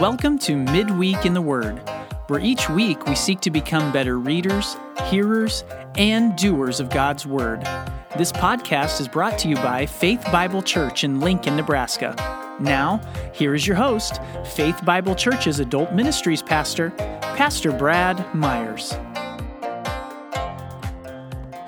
Welcome to Midweek in the Word, where each week we seek to become better readers, hearers, and doers of God's Word. This podcast is brought to you by Faith Bible Church in Lincoln, Nebraska. Now, here is your host, Faith Bible Church's Adult Ministries Pastor, Pastor Brad Myers.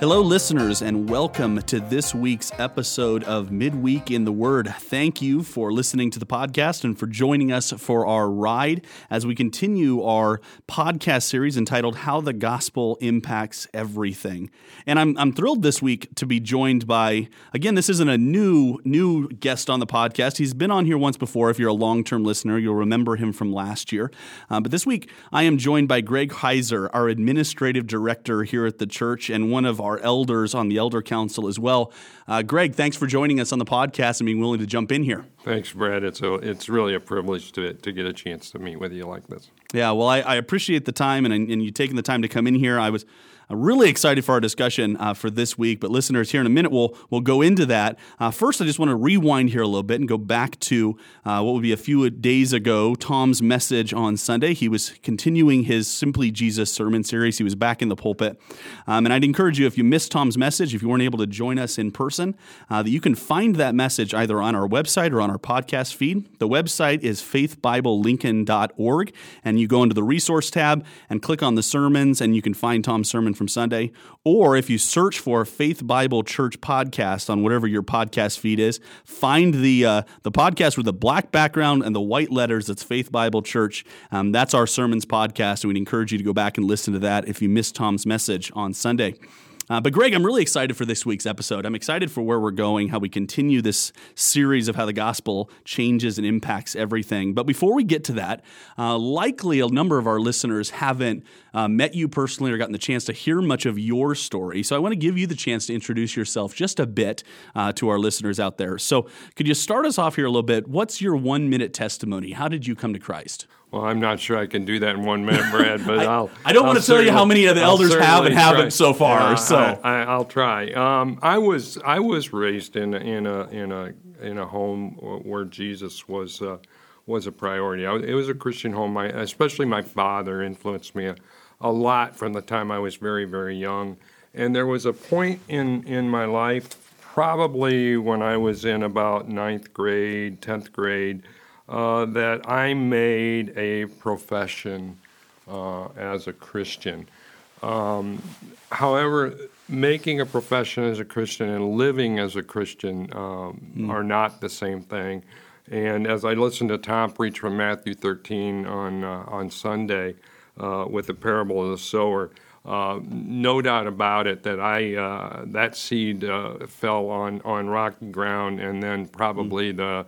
Hello, listeners, and welcome to this week's episode of Midweek in the Word. Thank you for listening to the podcast and for joining us for our ride as we continue our podcast series entitled How the Gospel Impacts Everything. And I'm, I'm thrilled this week to be joined by, again, this isn't a new, new guest on the podcast. He's been on here once before. If you're a long term listener, you'll remember him from last year. Uh, but this week, I am joined by Greg Hiser, our administrative director here at the church and one of our our elders on the Elder Council as well. Uh, Greg, thanks for joining us on the podcast and being willing to jump in here. Thanks, Brad. It's a, it's really a privilege to, to get a chance to meet with you like this. Yeah, well, I, I appreciate the time and, and you taking the time to come in here. I was really excited for our discussion uh, for this week. But listeners, here in a minute, we'll we'll go into that. Uh, first, I just want to rewind here a little bit and go back to uh, what would be a few days ago. Tom's message on Sunday. He was continuing his Simply Jesus sermon series. He was back in the pulpit, um, and I'd encourage you if you missed Tom's message, if you weren't able to join us in person, uh, that you can find that message either on our website or on our podcast feed. The website is faithbiblelincoln.org, and you go into the resource tab and click on the sermons, and you can find Tom's sermon from Sunday. Or if you search for Faith Bible Church podcast on whatever your podcast feed is, find the uh, the podcast with the black background and the white letters. That's Faith Bible Church. Um, that's our sermons podcast, and we'd encourage you to go back and listen to that if you missed Tom's message on Sunday. Uh, but Greg, I'm really excited for this week's episode. I'm excited for where we're going, how we continue this series of how the gospel changes and impacts everything. But before we get to that, uh, likely a number of our listeners haven't uh, met you personally or gotten the chance to hear much of your story. So I want to give you the chance to introduce yourself just a bit uh, to our listeners out there. So could you start us off here a little bit? What's your one minute testimony? How did you come to Christ? Well, I'm not sure I can do that in one minute, Brad, but I, will I don't I'll want to tell you how many of the elders have and haven't so far. Yeah, so I, will try. Um, I was I was raised in in a in a in a home where Jesus was uh, was a priority. I, it was a Christian home. My, especially my father influenced me a, a lot from the time I was very very young. And there was a point in in my life, probably when I was in about ninth grade, tenth grade uh, that I made a profession uh, as a Christian. Um, however, making a profession as a Christian and living as a Christian um, mm. are not the same thing. And as I listened to Tom preach from Matthew 13 on uh, on Sunday uh, with the parable of the sower, uh, no doubt about it that I uh, that seed uh, fell on on rocky ground, and then probably mm. the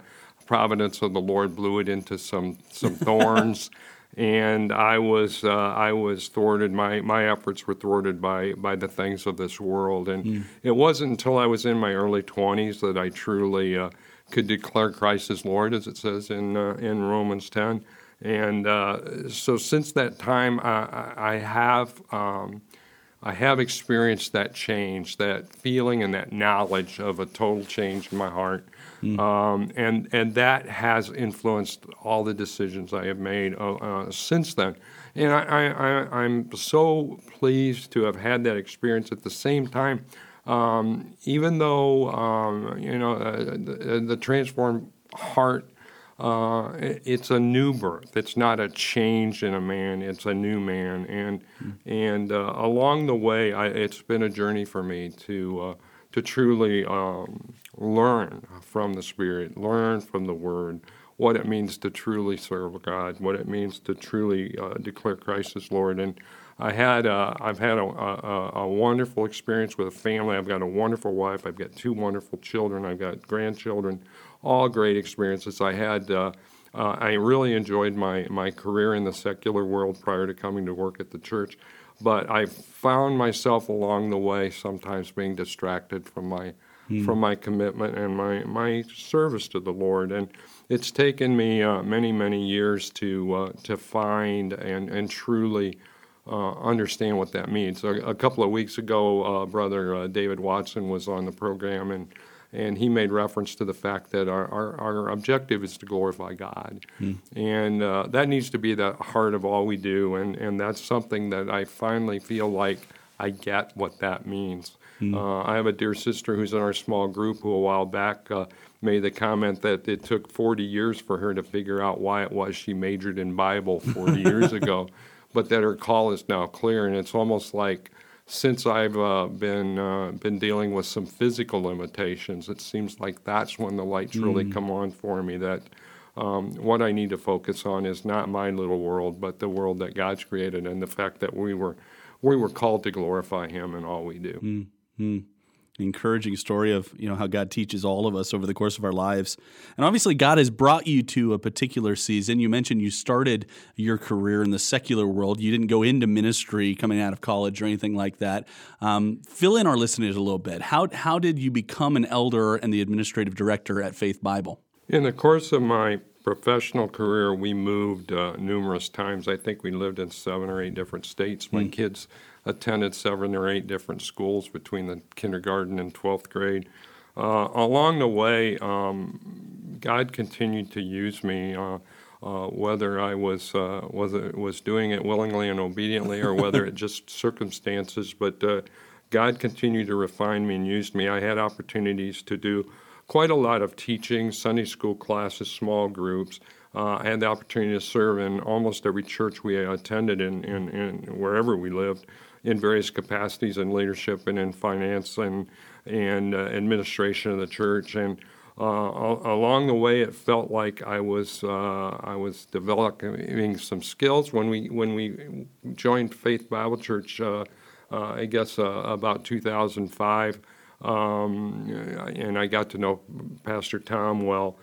providence of the Lord blew it into some some thorns, and I was uh, I was thwarted. My my efforts were thwarted by by the things of this world, and mm. it wasn't until I was in my early twenties that I truly uh, could declare Christ as Lord, as it says in uh, in Romans ten. And uh, so since that time, I, I have. Um, I have experienced that change, that feeling and that knowledge of a total change in my heart. Mm. Um, and, and that has influenced all the decisions I have made uh, uh, since then. And I, I, am so pleased to have had that experience at the same time. Um, even though, um, you know, uh, the, the transformed heart uh, it's a new birth. It's not a change in a man. It's a new man, and mm. and uh, along the way, I, it's been a journey for me to uh, to truly um, learn from the Spirit, learn from the Word, what it means to truly serve God, what it means to truly uh, declare Christ as Lord, and. I had uh, I've had a, a, a, wonderful experience with a family. I've got a wonderful wife. I've got two wonderful children. I've got grandchildren all great experiences. I had. Uh, uh, I really enjoyed my, my career in the secular world prior to coming to work at the church, but I found myself along the way sometimes being distracted from my mm. from my commitment and my, my service to the Lord. And it's taken me uh, many many years to uh, to find and and truly uh, understand what that means. A, a, couple of weeks ago, uh, Brother David Watson was on the program and and he made reference to the fact that our, our, our objective is to glorify God. Mm. And uh, that needs to be the heart of all we do. And, and that's something that I finally feel like I get what that means. Mm. Uh, I have a dear sister who's in our small group who a while back uh, made the comment that it took 40 years for her to figure out why it was she majored in Bible 40 years ago, but that her call is now clear. And it's almost like since I've uh, been uh, been dealing with some physical limitations, it seems like that's when the lights mm. really come on for me. That um, what I need to focus on is not my little world, but the world that God's created, and the fact that we were we were called to glorify Him in all we do. Mm encouraging story of you know how God teaches all of us over the course of our lives. And obviously God has brought you to a particular season. You mentioned you started your career in the secular world. You didn't go into ministry coming out of college or anything like that. Um, fill in our listeners a little bit. How how did you become an elder and the administrative director at Faith Bible? In the course of my professional career, we moved uh, numerous times. I think we lived in seven or eight different states. My mm. kids attended seven or eight different schools between the kindergarten and 12th grade. Uh, along the way, um, God continued to use me. Uh, uh, whether I was uh, was was doing it willingly and obediently, or whether it just circumstances, but uh, God continued to refine me and use me. I had opportunities to do quite a lot of teaching, Sunday school classes, small groups. Uh, I had the opportunity to serve in almost every church we attended in, in, in wherever we lived in various capacities in leadership and in finance and and uh, administration of the church. And uh, along the way, it felt like I was uh, I was developing some skills. When we when we joined Faith Bible Church, uh, uh, I guess uh, about 2005, um, and I got to know Pastor Tom well.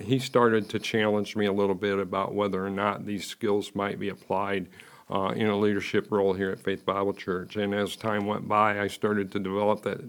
he started to challenge me a little bit about whether or not these skills might be applied uh, in a leadership role here at Faith Bible Church. And as time went by, I started to develop that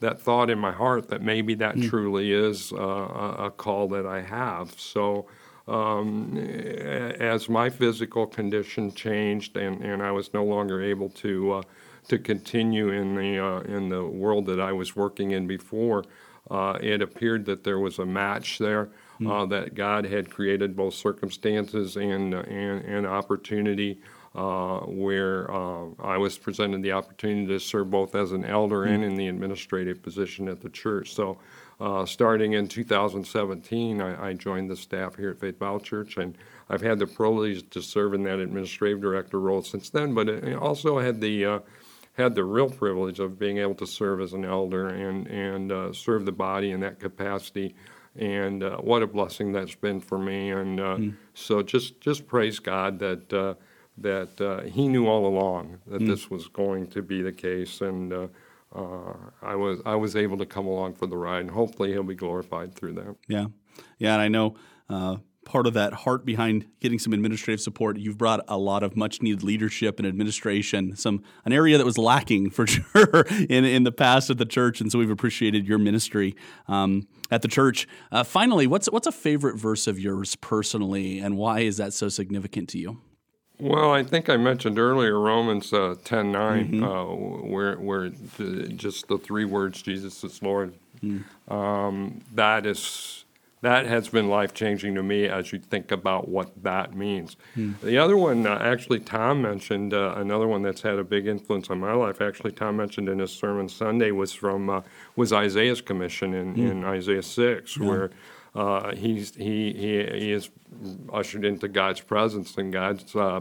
that thought in my heart that maybe that mm. truly is uh, a call that I have. So. Um, as my physical condition changed and, and I was no longer able to uh, to continue in the uh, in the world that I was working in before, uh, it appeared that there was a match there. Mm. that God had created both circumstances and and, and opportunity uh, where uh, I was presented the opportunity to serve both as an elder and in the administrative position at the church. So, uh, starting in 2017, I, I, joined the staff here at Faith Bible Church, and I've had the privilege to serve in that administrative director role since then. But I also had the uh, had the real privilege of being able to serve as an elder and and uh, serve the body in that capacity and uh, what a blessing that's been for me. And uh, mm. so just just praise God that uh, that uh, he knew all along that mm. this was going to be the case, and uh, uh, I was I was able to come along for the ride, and hopefully he'll be glorified through that. Yeah, yeah, and I know uh, part of that heart behind getting some administrative support. You've brought a lot of much needed leadership and administration, some an area that was lacking for sure in in the past at the church, and so we've appreciated your ministry. Um, at the church. Uh, finally, what's what's a favorite verse of yours personally, and why is that so significant to you? Well, I think I mentioned earlier Romans uh, 10 9, mm-hmm. uh, where, where the, just the three words, Jesus is Lord. Mm. Um, that is that has been life changing to me as you think about what that means. Mm. The other one, uh, actually, Tom mentioned uh, another one that's had a big influence on my life. Actually, Tom mentioned in his sermon Sunday was from uh, was Isaiah's commission in, mm. in Isaiah six, yeah. where uh, he's he, he he is ushered into God's presence, and God's uh,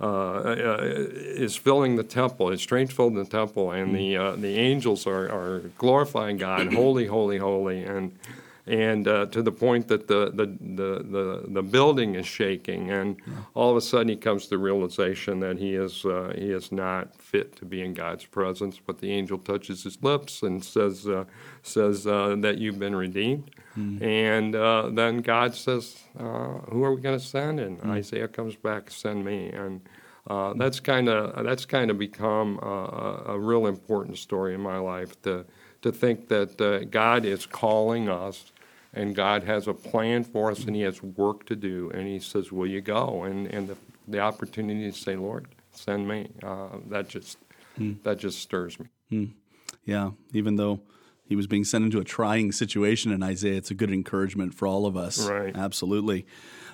uh, uh is filling the temple. It's strange filled the temple, and the uh, the angels are, are glorifying God, holy, holy, holy, and and uh, to the point that the, the, the, the, the building is shaking, and all of a sudden he comes to the realization that he is uh, he is not fit to be in God's presence. But the angel touches his lips and says uh, says uh, that you've been redeemed, mm. and uh, then God says, uh, "Who are we going to send?" And mm. Isaiah comes back, "Send me." And that's kind of that's kind of become a, a real important story in my life to to think that uh, God is calling us and God has a plan for us and He has work to do. And He says, Will you go? And, and the, the opportunity to say, Lord, send me, uh, that, just, mm. that just stirs me. Mm. Yeah, even though he was being sent into a trying situation in Isaiah. It's a good encouragement for all of us. Right. Absolutely.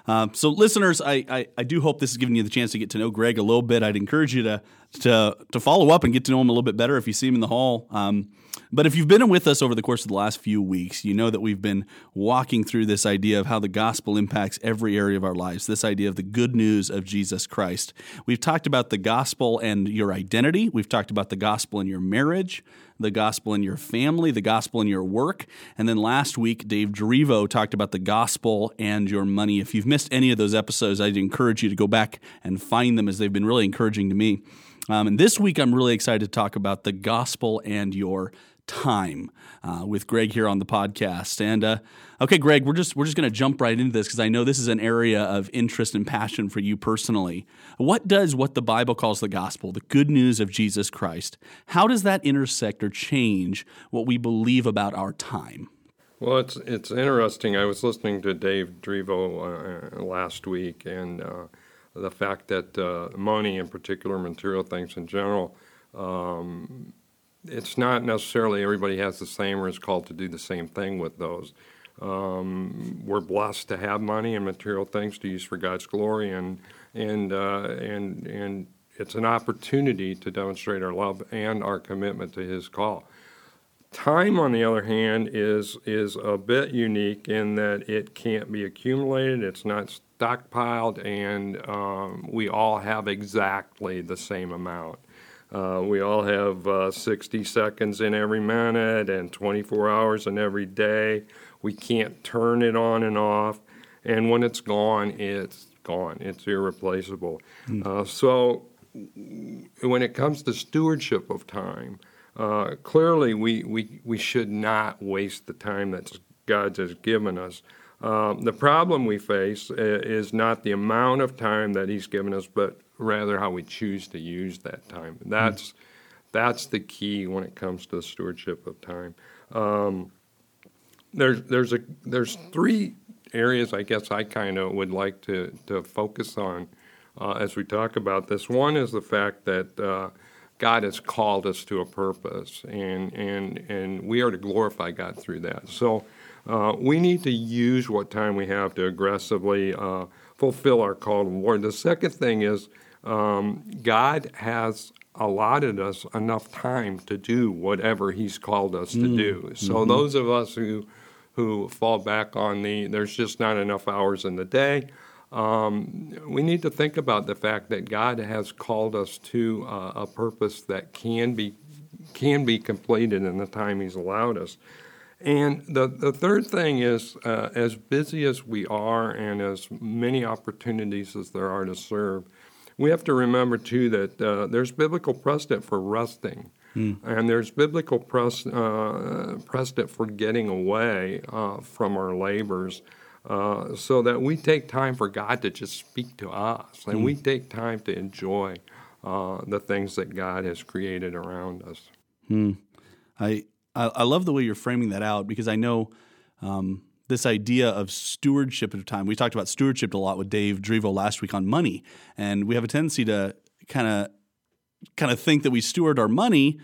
Uh, so, listeners, I, I, I, do hope this has given you the chance to get to know Greg a little bit. I'd encourage you to to to follow up and get to know him a little bit better if you see him in the hall. Um, but if you've been with us over the course of the last few weeks, you know that we've been walking through this idea of how the gospel impacts every area of our lives, this idea of the good news of Jesus Christ. We've talked about the gospel and your identity, we've talked about the gospel in your marriage, the gospel in your family, the gospel in your work. And then last week, Dave Drivo talked about the gospel and your money. If you've missed any of those episodes, I'd encourage you to go back and find them as they've been really encouraging to me. Um, and this week, I'm really excited to talk about the gospel and your time uh, with Greg here on the podcast. And uh, okay, Greg, we're just we're just going to jump right into this because I know this is an area of interest and passion for you personally. What does what the Bible calls the gospel, the good news of Jesus Christ, how does that intersect or change what we believe about our time? Well, it's it's interesting. I was listening to Dave Drivo uh, last week, and uh, the fact that uh, money, in particular, material things in general. Um, it's not necessarily everybody has the same or is called to do the same thing with those. Um, we're blessed to have money and material things to use for God's glory, and and uh, and and it's an opportunity to demonstrate our love and our commitment to His call. Time, on the other hand, is is a bit unique in that it can't be accumulated. It's not stockpiled, and um, we all have exactly the same amount. Uh, we all have uh, 60 seconds in every minute and 24 hours in every day. We can't turn it on and off. And when it's gone, it's gone. It's irreplaceable. Mm. Uh, so, when it comes to stewardship of time, uh, clearly we, we, we should not waste the time that God has given us. Um, the problem we face uh, is not the amount of time that He's given us, but rather how we choose to use that time. That's mm-hmm. that's the key when it comes to the stewardship of time. Um, there's there's a there's three areas I guess I kind of would like to to focus on uh, as we talk about this. One is the fact that uh, God has called us to a purpose, and and and we are to glorify God through that. So. Uh, we need to use what time we have to aggressively uh, fulfill our call to war. The second thing is um, God has allotted us enough time to do whatever He's called us to mm. do. So mm-hmm. those of us who who fall back on the there's just not enough hours in the day. Um, we need to think about the fact that God has called us to uh, a purpose that can be can be completed in the time He's allowed us. And the, the third thing is, uh, as busy as we are and as many opportunities as there are to serve, we have to remember too that uh, there's biblical precedent for resting, mm. and there's biblical pres- uh, precedent for getting away uh, from our labors. Uh, so that we take time for God to just speak to us, and mm. we take time to enjoy uh, the things that God has created around us. Mm. I, I love the way you're framing that out because I know um, this idea of stewardship of time. We talked about stewardship a lot with Dave Drivo last week on money, and we have a tendency to kind of kind of think that we steward our money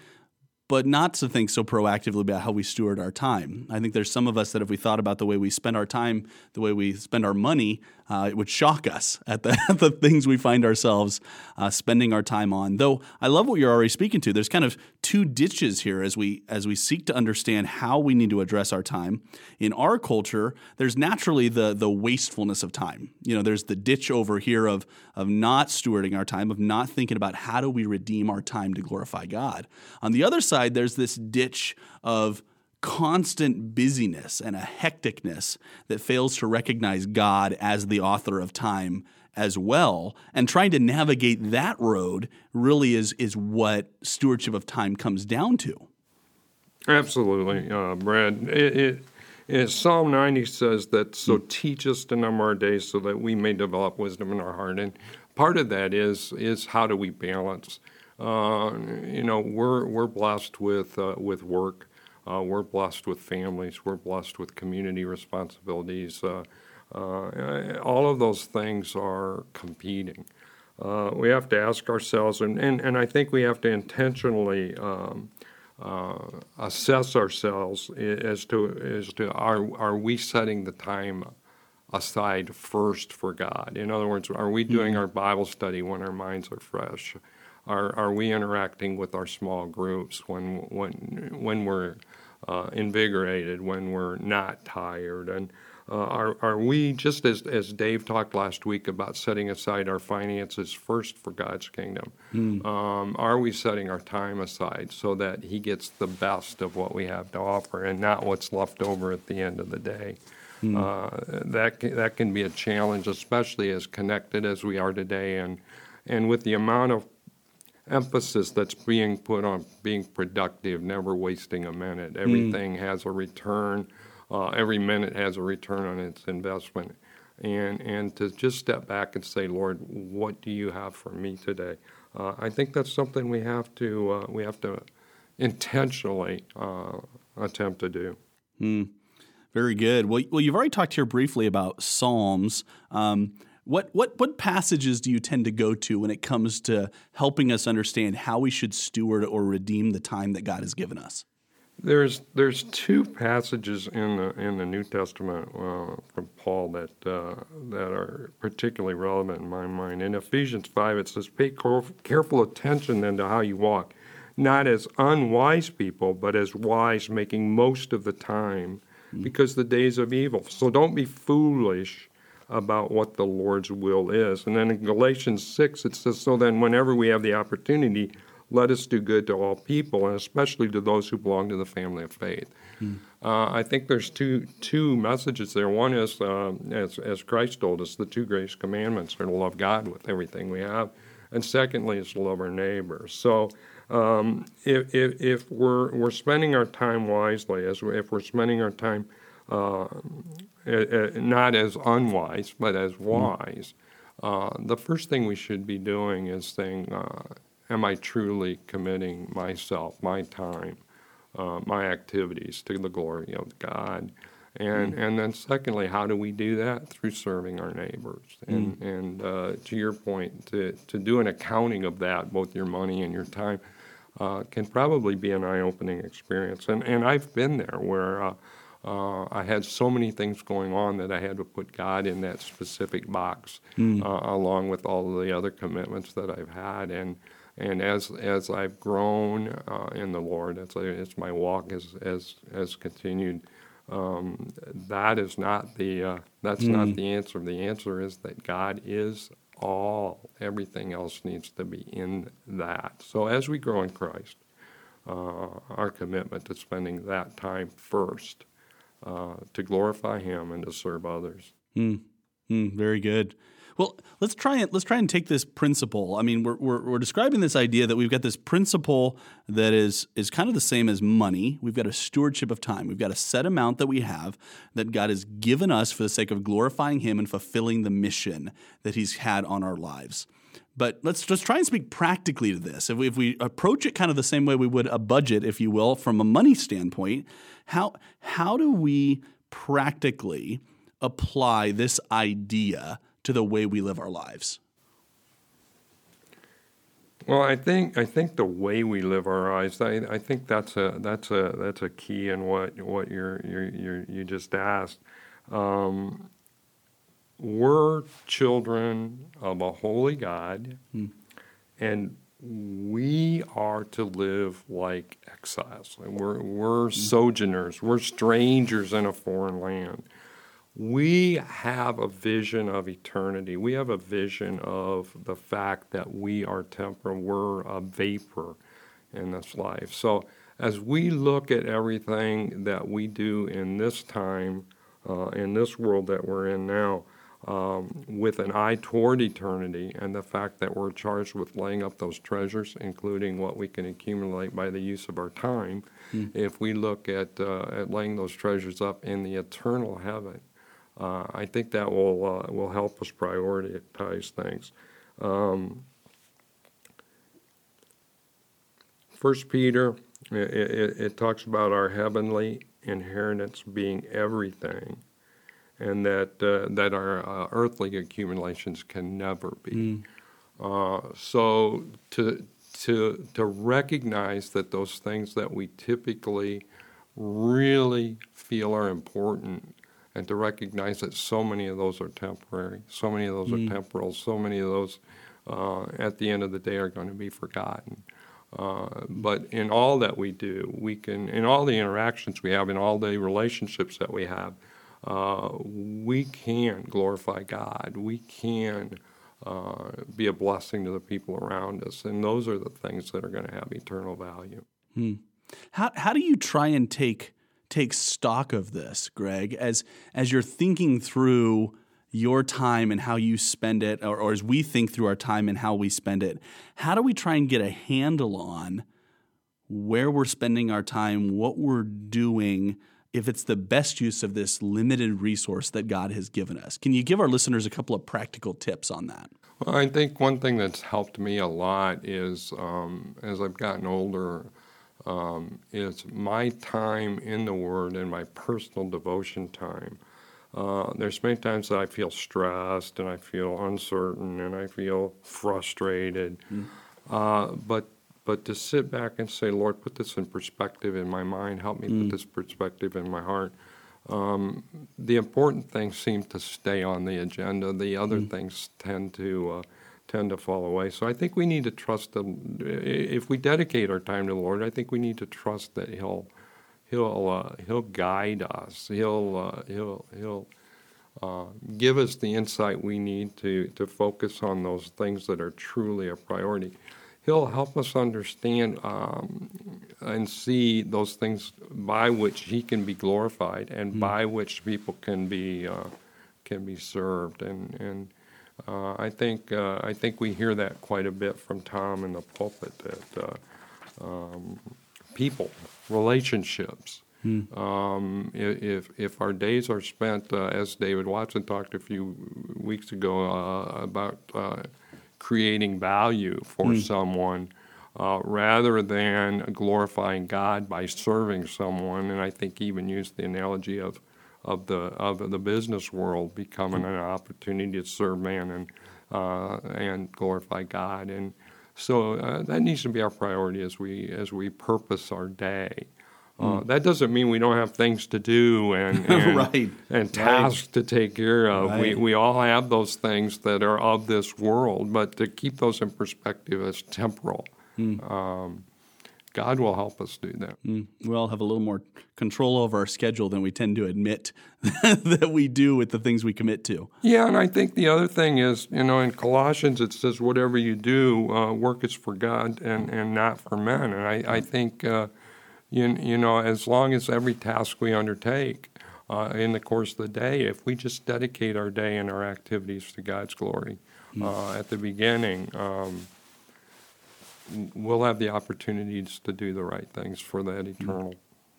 but not to think so proactively about how we steward our time. I think there's some of us that if we thought about the way we spend our time, the way we spend our money, uh, it would shock us at the, the things we find ourselves uh, spending our time on. Though I love what you're already speaking to. There's kind of two ditches here as we as we seek to understand how we need to address our time. In our culture, there's naturally the the wastefulness of time. You know, there's the ditch over here of of not stewarding our time, of not thinking about how do we redeem our time to glorify God. On the other side, there's this ditch of constant busyness and a hecticness that fails to recognize God as the author of time as well. And trying to navigate that road really is, is what stewardship of time comes down to. Absolutely, uh, Brad. It, it, it, Psalm 90 says that, so teach us to number our days so that we may develop wisdom in our heart. And part of that is, is how do we balance? Uh, you know, we're, we're blessed with, uh, with work. Uh, we're blessed with families. We're blessed with community responsibilities. Uh, uh, all of those things are competing. Uh, we have to ask ourselves, and, and, and I think we have to intentionally um, uh, assess ourselves as to as to are are we setting the time aside first for God? In other words, are we doing mm-hmm. our Bible study when our minds are fresh? Are are we interacting with our small groups when when when we're uh, invigorated, when we're not tired, and uh, are, are we, just as, as Dave talked last week about setting aside our finances first for God's kingdom, mm. um, are we setting our time aside so that He gets the best of what we have to offer and not what's left over at the end of the day? Mm. Uh, that, that can be a challenge, especially as connected as we are today and, and with the amount of emphasis that's being put on being productive, never wasting a minute. Hmm. Everything mm. has a return uh, every minute has a return on its investment. And, and to just step back and say, Lord, what do you have for me today? Uh, I think that's something we have to, uh, we have to intentionally uh, attempt to do. Hmm. Very good. Well, well, you've already talked here briefly about Psalms. Um, what, what, what passages do you tend to go to when it comes to helping us understand how we should steward or redeem the time that God has given us? There's there's two passages in the in the New Testament uh, from Paul that uh, that are particularly relevant in my mind. In Ephesians five, it says, "Pay careful attention then to how you walk, not as unwise people, but as wise, making most of the time, because the days of evil. So don't be foolish." About what the Lord's will is. And then in Galatians 6, it says, So then, whenever we have the opportunity, let us do good to all people, and especially to those who belong to the family of faith. Mm. Uh, I think there's two two messages there. One is, uh, as, as Christ told us, the two greatest commandments are to love God with everything we have, and secondly is to love our neighbor. So um, if, if, if, we're, we're spending our time wisely, as we, if we're spending our time uh, not as unwise, but as hmm. wise, mm. the first thing we should be doing is saying, uh, am I truly committing myself, my time, uh, my activities to the glory of God? And, mm. and then secondly, how do we do that? Through serving our neighbors. And, mm. and uh, to your point, to, to do an accounting of that, both your money and your time, uh, can probably be an eye-opening experience. And, and I've been there where uh, uh, I had so many things going on that I had to put God in that specific box, mm. along with all of the other commitments that I've had. And and as as I've grown uh, in the Lord, as, as my walk has has, has continued, um, that is not the uh, that's mm. not the answer. The answer is that God is all. Everything else needs to be in that. So as we grow in Christ, uh, our commitment to spending that time first uh, to glorify Him and to serve others. Mm. Mm, very good. Well, let's try and let's try and take this principle. I mean, we're, we're, we're describing this idea that we've got this principle that is is kind of the same as money. We've got a stewardship of time. We've got a set amount that we have that God has given us for the sake of glorifying Him and fulfilling the mission that He's had on our lives. But let's just try and speak practically to this. If we, if we approach it kind of the same way we would a budget, if you will, from a money standpoint, how how do we practically apply this idea to the way we live our lives? Well, I think I think the way we live our lives. I, I think that's a that's a that's a key in what what you're, you're, you're just asked. Um, we're children of a holy God, hmm. and we are to live like exiles. We're we're hmm. sojourners. We're strangers in a foreign land we have a vision of eternity. We have a vision of the fact that we are temporal, we're a vapor in this life. So, as we look at everything that we do in this time, uh, in this world that we're in now, um, with an eye toward eternity and the fact that we're charged with laying up those treasures, including what we can accumulate by the use of our time, mm. if we look at, uh, at laying those treasures up in the eternal heaven, uh, I think that will uh, will help us prioritize things. Um, First Peter, it, it, it, talks about our heavenly inheritance being everything, and that uh, that our uh, earthly accumulations can never be. Mm. so to to to recognize that those things that we typically really feel are important and to recognize that so many of those are temporary, so many of those mm. are temporal, so many of those uh, at the end of the day are going to be forgotten. Uh, but in all that we do, we can, in all the interactions we have, in all the relationships that we have, uh, we can glorify God. We can uh, be a blessing to the people around us. And those are the things that are going to have eternal value. Hmm. How, how do you try and take, take stock of this, Greg, as, as you're thinking through your time and how you spend it, or, or, as we think through our time and how we spend it, how do we try and get a handle on where we're spending our time, what we're doing, if it's the best use of this limited resource that God has given us? Can you give our listeners a couple of practical tips on that? Well, I think one thing that's helped me a lot is um, as I've gotten older, um, is my time in the Word and my personal devotion time. Uh, there's many times that I feel stressed and I feel uncertain and I feel frustrated. Mm. Uh, but but to sit back and say, Lord, put this in perspective in my mind, help me mm. put this perspective in my heart. Um, the important things seem to stay on the agenda. The other mm. things tend to uh, tend to fall away. So I think we need to trust them. If we dedicate our time to the Lord, I think we need to trust that He'll He'll uh, he'll guide us. He'll uh, he'll he'll uh, give us the insight we need to to focus on those things that are truly a priority. He'll help us understand um, and see those things by which He can be glorified and mm-hmm. by which people can be uh, can be served. And and uh, I think uh, I think we hear that quite a bit from Tom in the pulpit that. Um, people, relationships. Hmm. Um, if if our days are spent, uh, as David Watson talked a few weeks ago uh, about uh, creating value for hmm. someone, uh, rather than glorifying God by serving someone, and I think even used the analogy of of the of the business world becoming an opportunity to serve man and uh, and glorify God and so uh, that needs to be our priority as we as we purpose our day. Uh, mm. That doesn't mean we don't have things to do and and, right. and tasks right. to take care of. Right. We we all have those things that are of this world, but to keep those in perspective as temporal. Mm. Um, God will help us do that. Mm, we all have a little more control over our schedule than we tend to admit that we do with the things we commit to. Yeah, and I think the other thing is, you know, in Colossians it says, whatever you do, uh, work is for God and, and not for men. And I, I think, uh, you, you know, as long as every task we undertake, uh, in the course of the day, if we just dedicate our day and our activities to God's glory mm. at the beginning, um, we'll have the opportunities to do the right things for that eternal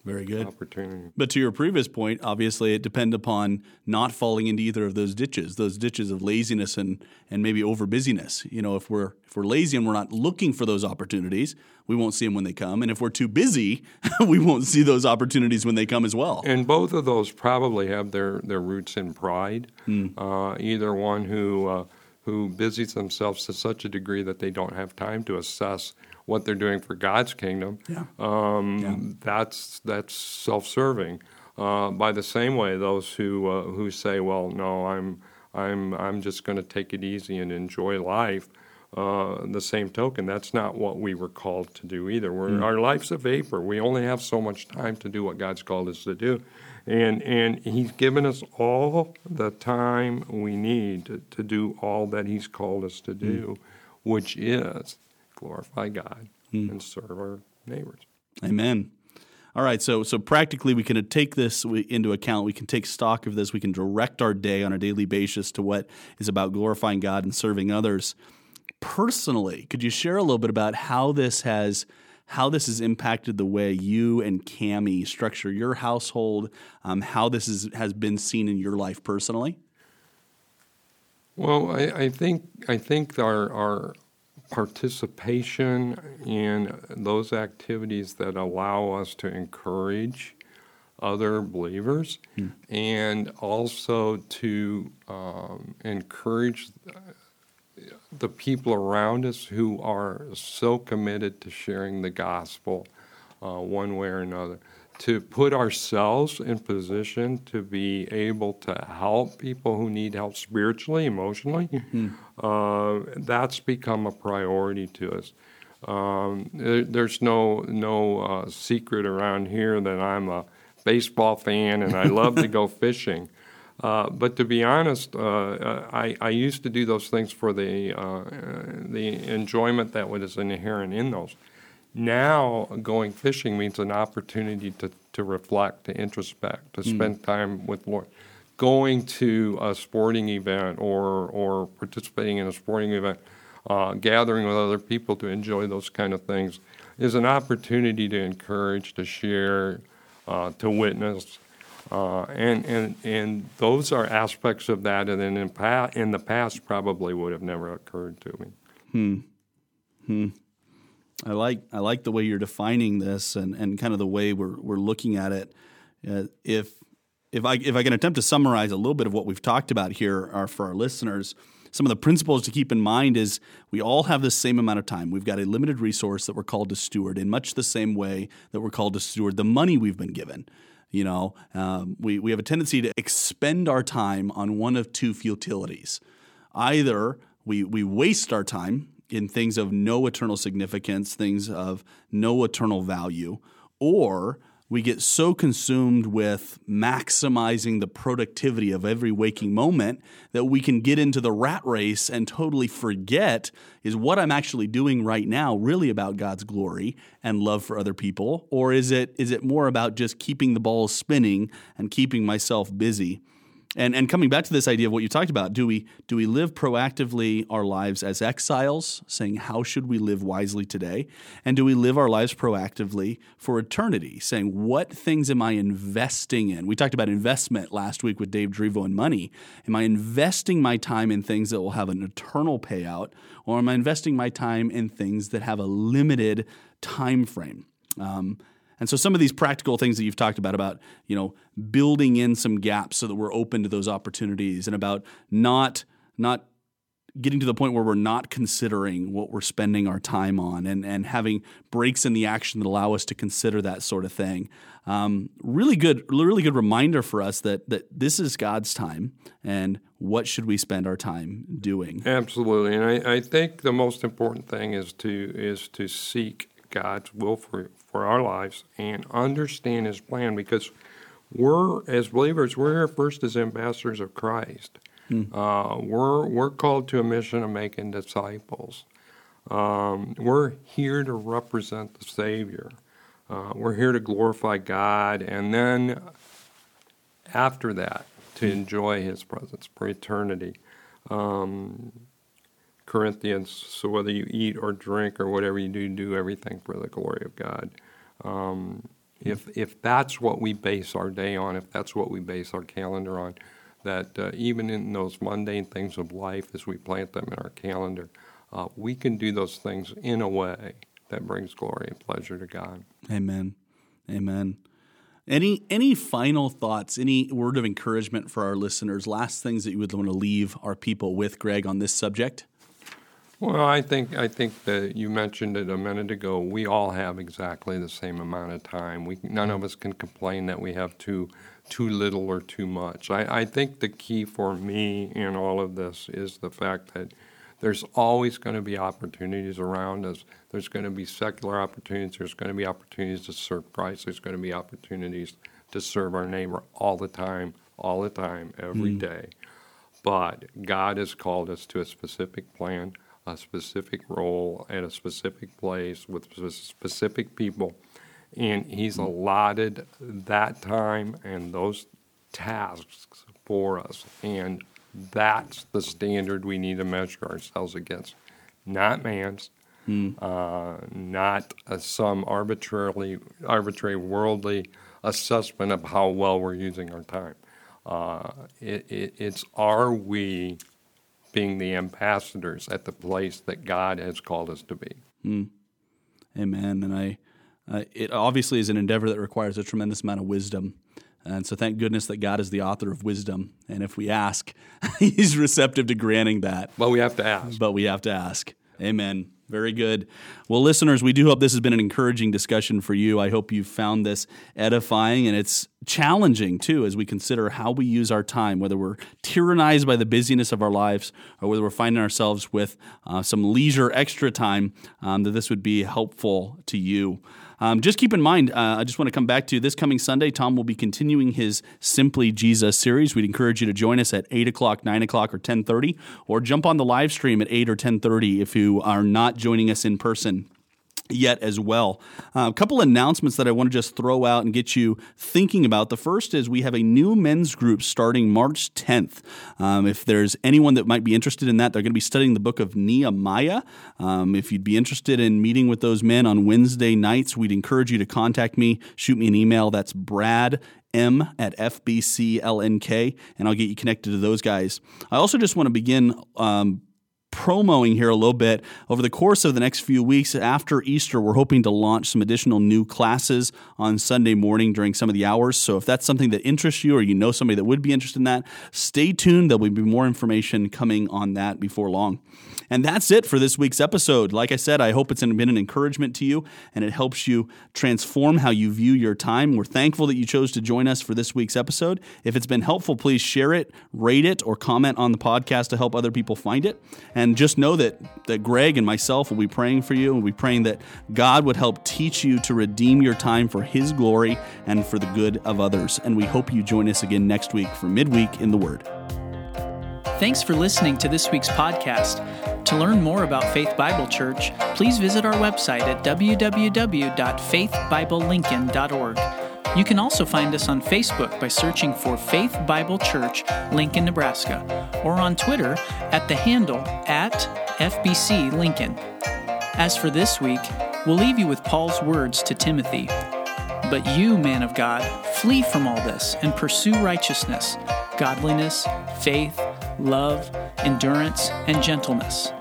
very good opportunity. But to your previous point, obviously it depends upon not falling into either of those ditches, those ditches of laziness and and maybe over busyness. You know, if we're if we're lazy and we're not looking for those opportunities, we won't see them when they come. And if we're too busy, we won't see those opportunities when they come as well. And both of those probably have their their roots in pride. Hmm. Uh, either one who uh, who busies themselves to such a degree that they don't have time to assess what they're doing for God's kingdom. Yeah. Um, yeah. That's that's self-serving. Uh, by the same way, those who uh, who say, "Well, no, I'm I'm I'm just going to take it easy and enjoy life." Uh, the same token, that's not what we were called to do either. Mm. Our life's a vapor. We only have so much time to do what God's called us to do. And, and He's given us all the time we need to, to do all that He's called us to do, mm. which is glorify God mm. and serve our neighbors. Amen. All right, so so practically we can take this into account. We can take stock of this. We can direct our day on a daily basis to what is about glorifying God and serving others. Personally, could you share a little bit about how this has how this has impacted the way you and Cami structure your household, um, how this is, has been seen in your life personally? Well, I, I think I think our, our participation in those activities that allow us to encourage other believers hmm. and also to um, encourage the people around us who are so committed to sharing the gospel uh, one way or another. To put ourselves in position to be able to help people who need help spiritually, emotionally, mm-hmm. uh, that's become a priority to us. Um, there's no no uh, secret around here that I'm a baseball fan and I love to go fishing. Uh, but to be honest, uh, uh, I, I, used to do those things for the uh, the enjoyment that was inherent in those. Now, going fishing means an opportunity to, to reflect, to introspect, to hmm. spend mm. time with Lord. Going to a sporting event or or participating in a sporting event, uh, gathering with other people to enjoy those kind of things, is an opportunity to encourage, to share, to witness. Uh, and, and, and those are aspects of that that in, pa- in the past probably would have never occurred to me. Hmm. Hmm. I like I like the way you're defining this and, and kind of the way we're we're looking at it. Uh, if if I if I can attempt to summarize a little bit of what we've talked about here are for our listeners, some of the principles to keep in mind is we all have the same amount of time. We've got a limited resource that we're called to steward in much the same way that we're called to steward the money we've been given. You know, um, we, we have a tendency to expend our time on one of two futilities. Either we, we waste our time in things of no eternal significance, things of no eternal value, or we get so consumed with maximizing the productivity of every waking moment that we can get into the rat race and totally forget is what I'm actually doing right now really about God's glory and love for other people? Or is it is it more about just keeping the balls spinning and keeping myself busy and and coming back to this idea of what you talked about, do we do we live proactively our lives as exiles, saying how should we live wisely today? And do we live our lives proactively for eternity, saying what things am I investing in? We talked about investment last week with Dave Drivo and money. Am I investing my time in things that will have an eternal payout, or am I investing my time in things that have a limited time frame? Um, and so some of these practical things that you've talked about about, you know, building in some gaps so that we're open to those opportunities and about not not getting to the point where we're not considering what we're spending our time on and, and having breaks in the action that allow us to consider that sort of thing. Um, really good, really good reminder for us that that this is God's time and what should we spend our time doing. Absolutely, and I, I think the most important thing is to is to seek God's will for for our lives and understand His plan because we're, as believers, we're here first as ambassadors of Christ. Mm. Uh, we're, we're called to a mission of making disciples. Um, we're here to represent the Savior. Uh, we're here to glorify God, and then after that, to enjoy His presence for eternity. Um, Corinthians, so whether you eat or drink or whatever you do, do everything for the glory of God. Um, if, if that's what we base our day on, if that's what we base our calendar on, that uh, even in those mundane things of life, as we plant them in our calendar, uh, we can do those things in a way that brings glory and pleasure to God. Amen. Amen. Any any final thoughts? Any word of encouragement for our listeners? Last things that you would want to leave our people with, Greg, on this subject? Well, I think I think that you mentioned it a minute ago. We all have exactly the same amount of time. We none of us can complain that we have too too little or too much. I, I think the key for me in all of this is the fact that there's always going to be opportunities around us. There's going to be secular opportunities. There's going to be opportunities to serve Christ. There's going to be opportunities to serve our neighbor all the time, all the time, every mm. day. But God has called us to a specific plan a specific role at a specific place with specific people. And he's allotted that time and those tasks for us. And that's the standard we need to measure ourselves against, not man's, hmm. uh, not uh, some arbitrarily arbitrary worldly assessment of how well we're using our time. Uh, it, it, it's are we being the ambassadors at the place that God has called us to be. Mm. Amen. And I, uh, it obviously is an endeavor that requires a tremendous amount of wisdom. And so thank goodness that God is the author of wisdom. And if we ask, He's receptive to granting that. But we have to ask. But we have to ask. Amen. Very good. Well, listeners, we do hope this has been an encouraging discussion for you. I hope you've found this edifying and it's challenging too as we consider how we use our time, whether we're tyrannized by the busyness of our lives or whether we're finding ourselves with uh, some leisure, extra time, um, that this would be helpful to you. Um, just keep in mind, uh, I just want to come back to this coming Sunday. Tom will be continuing his Simply Jesus series. We'd encourage you to join us at eight o'clock, nine o'clock, or ten thirty, or jump on the live stream at eight or ten thirty if you are not joining us in person yet as well. Uh, a couple announcements that I want to just throw out and get you thinking about. The first is we have a new men's group starting March 10th. Um, if there's anyone that might be interested in that, they're going to be studying the book of Nehemiah. Um, if you'd be interested in meeting with those men on Wednesday nights, we'd encourage you to contact me, shoot me an email. That's Brad M at FBCLNK, and I'll get you connected to those guys. I also just want to begin um, promoing here a little bit. Over the course of the next few weeks after Easter, we're hoping to launch some additional new classes on Sunday morning during some of the hours. So if that's something that interests you or you know somebody that would be interested in that, stay tuned. There will be more information coming on that before long. And that's it for this week's episode. Like I said, I hope it's been an encouragement to you and it helps you transform how you view your time. We're thankful that you chose to join us for this week's episode. If it's been helpful, please share it, rate it, or comment on the podcast to help other people find it. And and just know that, that Greg and myself will be praying for you and we'll be praying that God would help teach you to redeem your time for His glory and for the good of others. And we hope you join us again next week for Midweek in the Word. Thanks for listening to this week's podcast. To learn more about Faith Bible Church, please visit our website at www.faithbiblelincoln.org. You can also find us on Facebook by searching for Faith Bible Church, Lincoln, Nebraska, or on Twitter at the handle at FBC Lincoln. As for this week, we'll leave you with Paul's words to Timothy. But you, man of God, flee from all this and pursue righteousness, godliness, faith, love, endurance, and gentleness.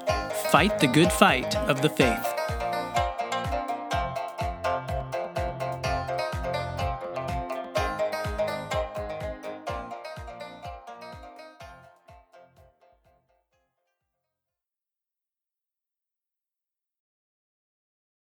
Fight the good fight of the faith.